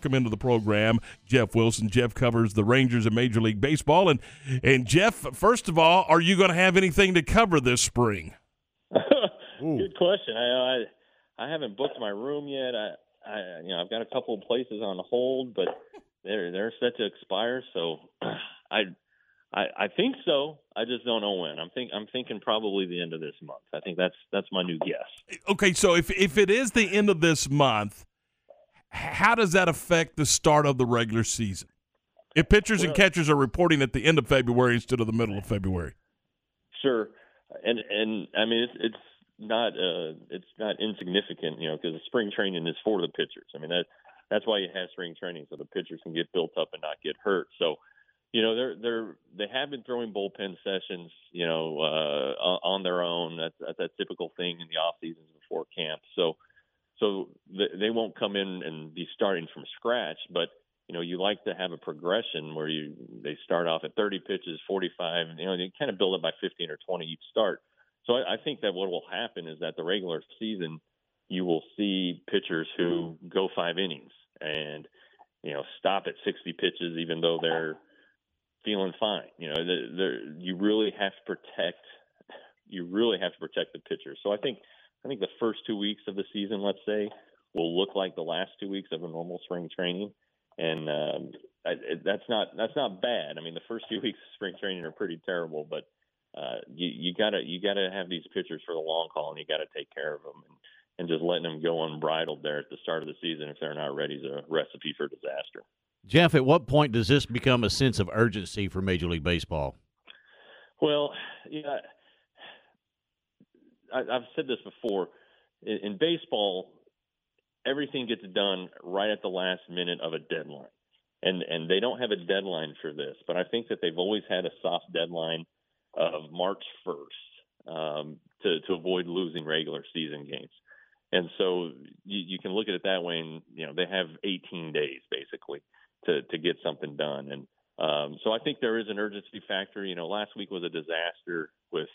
Come into the program, Jeff Wilson. Jeff covers the Rangers in Major League Baseball, and and Jeff, first of all, are you going to have anything to cover this spring? Good question. I, I I haven't booked my room yet. I, I you know I've got a couple of places on hold, but they're they're set to expire. So I I I think so. I just don't know when. I'm think I'm thinking probably the end of this month. I think that's that's my new guess. Okay, so if if it is the end of this month how does that affect the start of the regular season? If pitchers well, and catchers are reporting at the end of February instead of the middle of February. Sure, and and I mean it's it's not uh it's not insignificant, you know, because the spring training is for the pitchers. I mean that that's why you have spring training so the pitchers can get built up and not get hurt. So, you know, they're they're they have been throwing bullpen sessions, you know, uh on their own. That's that's that typical thing in the off seasons before camp. So so they won't come in and be starting from scratch, but you know you like to have a progression where you they start off at 30 pitches, 45, and you know they kind of build up by 15 or 20 each start. So I, I think that what will happen is that the regular season you will see pitchers who go five innings and you know stop at 60 pitches even though they're feeling fine. You know, they're, they're, you really have to protect. You really have to protect the pitcher. So I think I think the first two weeks of the season, let's say, will look like the last two weeks of a normal spring training, and um, I, that's not that's not bad. I mean, the first few weeks of spring training are pretty terrible, but uh, you you gotta you gotta have these pitchers for the long haul, and you gotta take care of them. And, and just letting them go unbridled there at the start of the season if they're not ready is a recipe for disaster. Jeff, at what point does this become a sense of urgency for Major League Baseball? Well, yeah, I, have said this before. In, in baseball, everything gets done right at the last minute of a deadline, and and they don't have a deadline for this. But I think that they've always had a soft deadline of March 1st um, to to avoid losing regular season games. And so you, you can look at it that way, and you know they have 18 days basically to to get something done. And um, so I think there is an urgency factor. You know, last week was a disaster with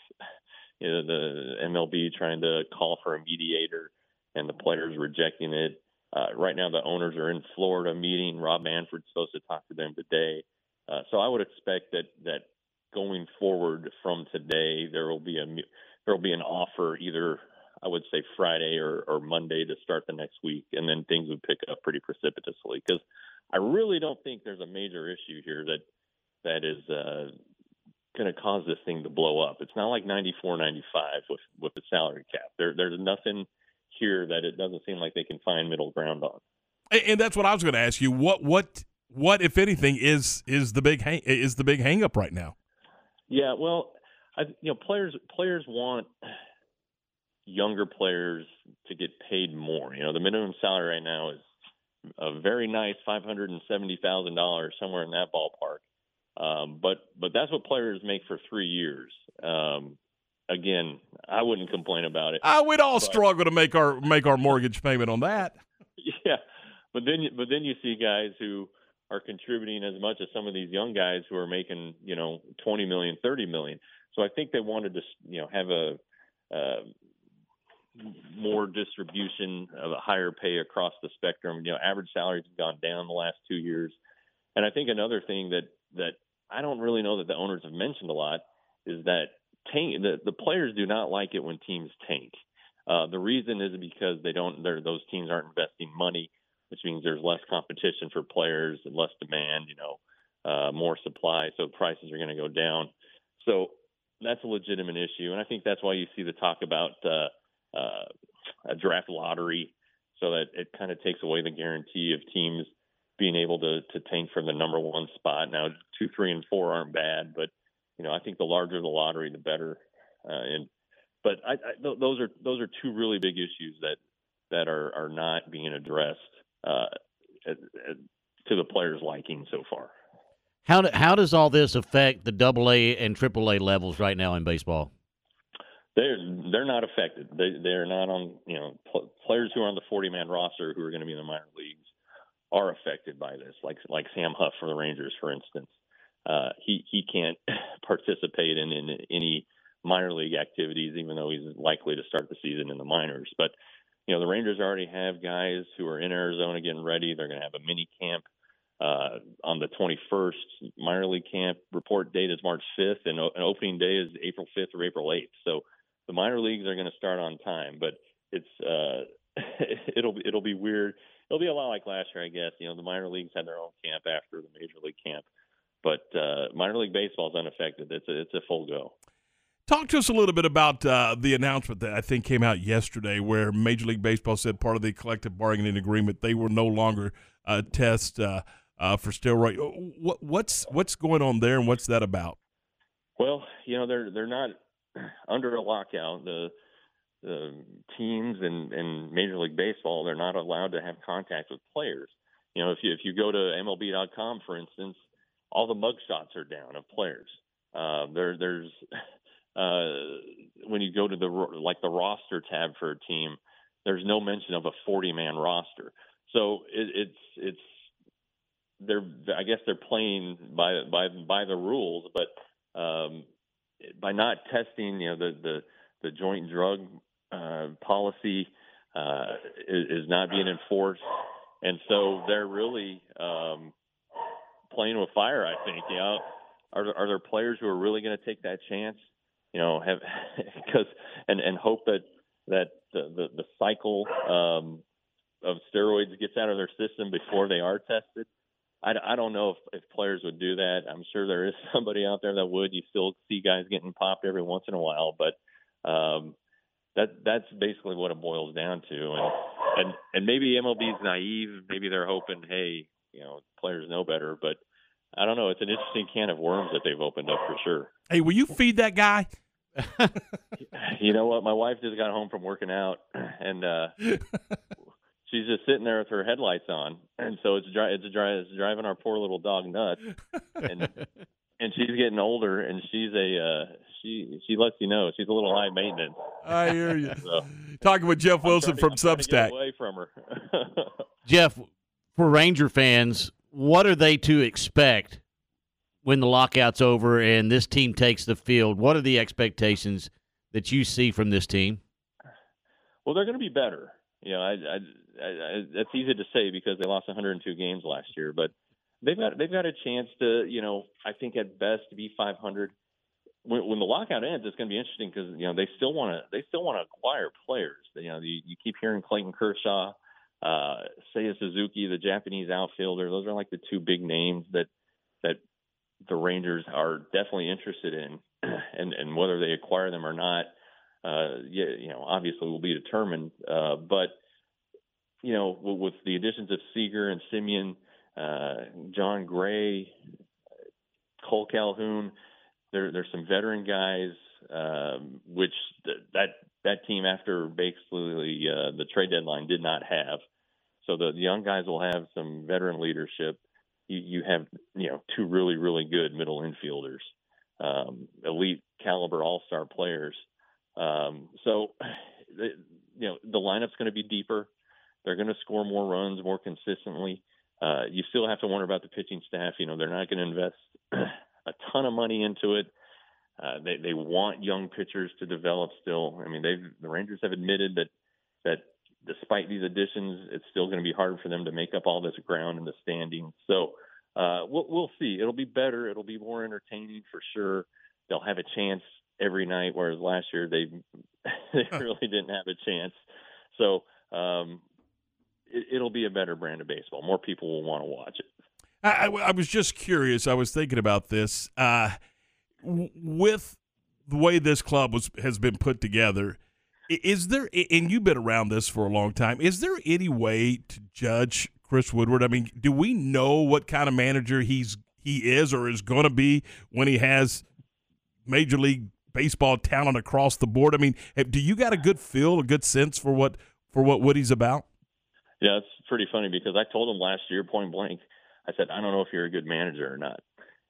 you know, the MLB trying to call for a mediator and the players rejecting it. Uh, right now, the owners are in Florida meeting. Rob Manfred's supposed to talk to them today. Uh, so I would expect that that going forward from today, there will be a there will be an offer either I would say Friday or, or Monday to start the next week, and then things would pick up pretty precipitously. Because I really don't think there's a major issue here that that is uh, going to cause this thing to blow up. It's not like 94, 95 with with the salary cap. There, there's nothing here that it doesn't seem like they can find middle ground on. And that's what I was going to ask you. What what what if anything is is the big hang, is the big hang up right now? Yeah, well, I, you know, players players want younger players to get paid more. You know, the minimum salary right now is a very nice five hundred and seventy thousand dollars, somewhere in that ballpark. Um, but but that's what players make for three years. Um, again, I wouldn't complain about it. Uh, we'd all but, struggle to make our make our mortgage payment on that. Yeah, but then but then you see guys who are contributing as much as some of these young guys who are making you know twenty million, thirty million. So I think they wanted to you know have a uh, more distribution of a higher pay across the spectrum. You know, average salaries have gone down the last two years, and I think another thing that that I don't really know that the owners have mentioned a lot is that tank the, the players do not like it when teams tank. Uh, the reason is because they don't those teams aren't investing money, which means there's less competition for players and less demand, you know, uh, more supply, so prices are going to go down. So that's a legitimate issue, and I think that's why you see the talk about uh, uh, a draft lottery, so that it kind of takes away the guarantee of teams being able to to tank for the number one spot. Now, two, three, and four aren't bad, but you know, I think the larger the lottery, the better. Uh, and but I, I, th- those are those are two really big issues that that are are not being addressed uh, at, at, to the players' liking so far. How do, how does all this affect the Double A and Triple A levels right now in baseball? They're they're not affected. They they're not on you know pl- players who are on the 40 man roster who are going to be in the minor leagues are affected by this, like like Sam Huff from the Rangers, for instance. Uh, he he can't participate in, in any minor league activities, even though he's likely to start the season in the minors. But you know, the Rangers already have guys who are in Arizona getting ready. They're going to have a mini camp uh, on the 21st. Minor league camp report date is March 5th, and, and opening day is April 5th or April 8th. So the minor leagues are going to start on time, but it's uh, it'll it'll be weird. It'll be a lot like last year, I guess. You know, the minor leagues had their own camp after the major league camp, but uh, minor league baseball is unaffected. It's a, it's a full go. Talk to us a little bit about uh, the announcement that I think came out yesterday, where Major League Baseball said part of the collective bargaining agreement they will no longer uh, test uh, uh, for steroid. What, what's what's going on there, and what's that about? Well, you know they're they're not under a lockout. The teams and and Major League Baseball they're not allowed to have contact with players. You know, if you if you go to MLB.com, for instance, all the mug shots are down of players. Uh, there there's uh, when you go to the like the roster tab for a team, there's no mention of a 40 man roster. So it, it's it's they're I guess they're playing by by by the rules, but um, by not testing, you know, the the the joint drug uh, policy uh, is, is not being enforced, and so they're really um, playing with fire. I think, you know, are are there players who are really going to take that chance? You know, have because and and hope that that the the, the cycle um, of steroids gets out of their system before they are tested. I, I don't know if, if players would do that. I'm sure there is somebody out there that would. You still see guys getting popped every once in a while, but um, that that's basically what it boils down to. And and and maybe MLB's naive. Maybe they're hoping, hey, you know, players know better. But I don't know. It's an interesting can of worms that they've opened up for sure. Hey, will you feed that guy? you know what? My wife just got home from working out, and uh she's just sitting there with her headlights on, and so it's dri- it's, dri- it's driving our poor little dog nuts. And and she's getting older, and she's a uh, she she lets you know she's a little high maintenance. I hear you. so, Talking with Jeff Wilson from to, Substack. away from her. Jeff, for Ranger fans, what are they to expect when the lockout's over and this team takes the field? What are the expectations that you see from this team? Well, they're going to be better. You know, I, I, I, that's easy to say because they lost 102 games last year, but they've got they've got a chance to, you know, I think at best to be 500. When, when the lockout ends, it's going to be interesting because you know they still want to they still want to acquire players. You know, you, you keep hearing Clayton Kershaw, uh, Seiya Suzuki, the Japanese outfielder. Those are like the two big names that that the Rangers are definitely interested in, and and whether they acquire them or not, uh, yeah, you know, obviously will be determined. Uh, but you know, with, with the additions of Seager and Semien, uh, Jon Gray, Cole Calhoun, there, there's some veteran guys, um, which th- that that team after basically uh, the trade deadline did not have. So the young guys will have some veteran leadership. You, you have you know two really really good middle infielders, um, elite caliber all star players. Um, so the, you know the lineup's going to be deeper. They're going to score more runs more consistently. Uh, you still have to wonder about the pitching staff. You know, they're not going to invest a ton of money into it. Uh, they they want young pitchers to develop still. I mean, they the Rangers have admitted that that despite these additions, it's still going to be hard for them to make up all this ground in the standings. So uh, we'll we'll see. It'll be better. It'll be more entertaining for sure. They'll have a chance every night, whereas last year they they really didn't have a chance. So um, it, will be a better brand of baseball. More people will want to watch it. I, I, I was just curious. I was thinking about this uh, w- with the way this club was has been put together. Is there, and you've been around this for a long time, is there any way to judge Chris Woodward? I mean, do we know what kind of manager he's he is or is going to be when he has major league baseball talent across the board? I mean, do you got a good feel, a good sense for what for what Woody's about? Yeah, it's pretty funny because I told him last year point blank. I said, I don't know if you're a good manager or not.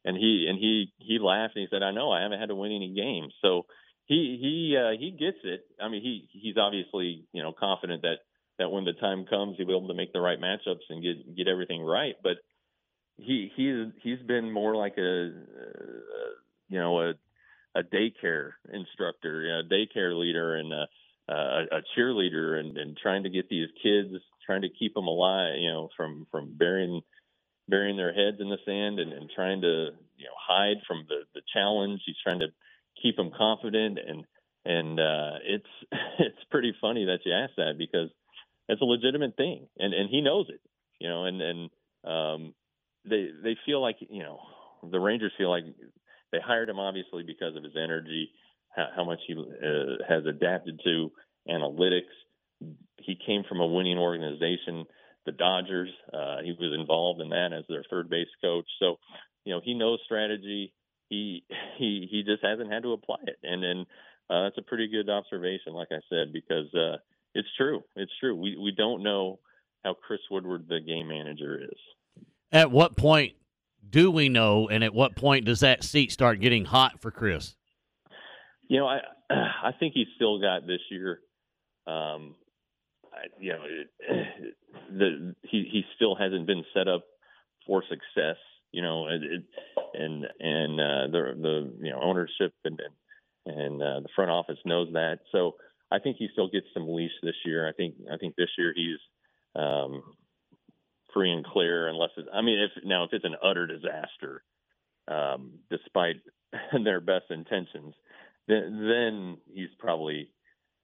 And he and he he laughed and he said, I know I haven't had to win any games. So he he uh, he gets it. I mean, he he's obviously you know confident that that when the time comes, he'll be able to make the right matchups and get get everything right. But he he's he's been more like a uh, you know a a daycare instructor, a daycare leader, and uh, uh, a cheerleader and, and trying to get these kids, trying to keep them alive, you know, from from burying burying their heads in the sand and, and trying to you know hide from the the challenge. He's trying to keep them confident and and uh, it's it's pretty funny that you ask that because it's a legitimate thing and and he knows it, you know, and and um, they they feel like you know the Rangers feel like they hired him obviously because of his energy, how, how much he uh, has adapted to analytics. He came from a winning organization, the Dodgers. Uh, he was involved in that as their third base coach. So, you know, he knows strategy. He he he just hasn't had to apply it, and then uh, that's a pretty good observation, like I said, because uh, it's true. It's true. We we don't know how Chris Woodward, the game manager, is. At what point do we know, and at what point does that seat start getting hot for Chris? You know, I I think he's still got this year. Um, I, you know, it, the he he still hasn't been set up for success. You know, it, it, and and uh, the the you know ownership and and, uh, the front office knows that. So I think he still gets some leash this year. I think I think this year he's um, free and clear, unless it's, I mean, if now if it's an utter disaster, um, despite their best intentions, then then he's probably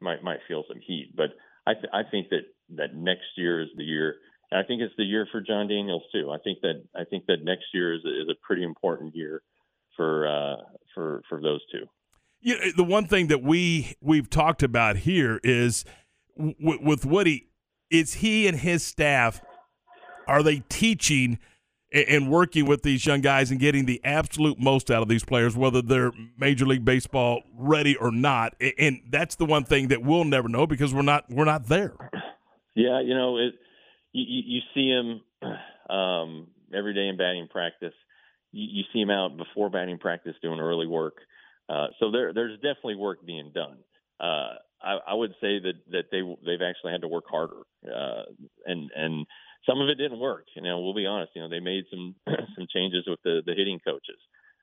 might might feel some heat. But I th- I think that that next year is the year. And I think it's the year for Jon Daniels too. I think that I think that next year is a, is a pretty important year for uh, for for those two. Yeah, the one thing that we we've talked about here is w- with Woody, it's he and his staff. Are they teaching and working with these young guys and getting the absolute most out of these players, whether they're Major League Baseball ready or not? And that's the one thing that we'll never know because we're not we're not there. Yeah, you know, it, you, you see him um, every day in batting practice. You, you see him out before batting practice doing early work. Uh, so there, there's definitely work being done. Uh, I, I would say that that they they've actually had to work harder, uh, and and some of it didn't work. You know, we'll be honest. You know, they made some some changes with the the hitting coaches.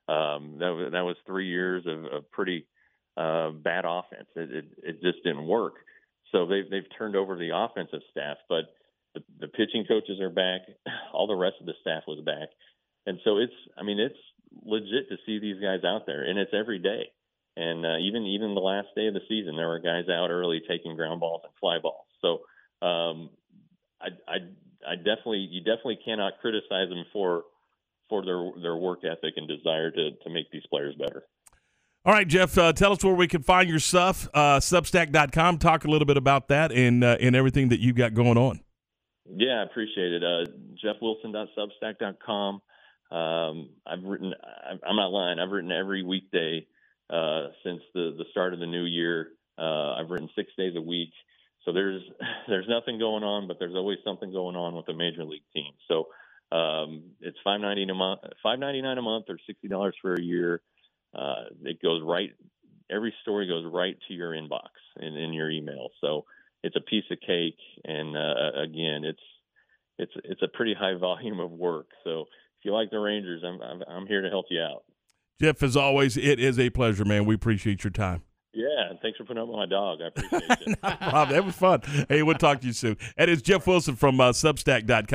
Um, that that was three years of, of pretty uh, bad offense. It, it it just didn't work. So they've they've turned over the offensive staff, but the, the pitching coaches are back. All the rest of the staff was back, and so it's I mean it's legit to see these guys out there, and it's every day. And uh, even even the last day of the season, there were guys out early taking ground balls and fly balls. So um, I, I I definitely you definitely cannot criticize them for for their their work ethic and desire to to make these players better. All right, Jeff, uh, tell us where we can find your stuff. Uh, Substack.com. Talk a little bit about that and uh, and everything that you've got going on. Yeah, I appreciate it. Uh, JeffWilson.substack.com. Um, I've written. I'm not lying. I've written every weekday uh, since the the start of the new year. Uh, I've written six days a week. So there's there's nothing going on, but there's always something going on with the major league team. So um, it's five ninety a month, five ninety nine a month, or sixty dollars for a year. Uh, it goes right. Every story goes right to your inbox in, in your email. So it's a piece of cake, and uh, again, it's it's it's a pretty high volume of work. So if you like the Rangers, I'm I'm, I'm here to help you out. Jeff, as always, it is a pleasure, man. We appreciate your time. Yeah, and thanks for putting up with my dog. I appreciate it. no problem. That was fun. Hey, we'll talk to you soon. That is Jeff Wilson from uh, Substack.com.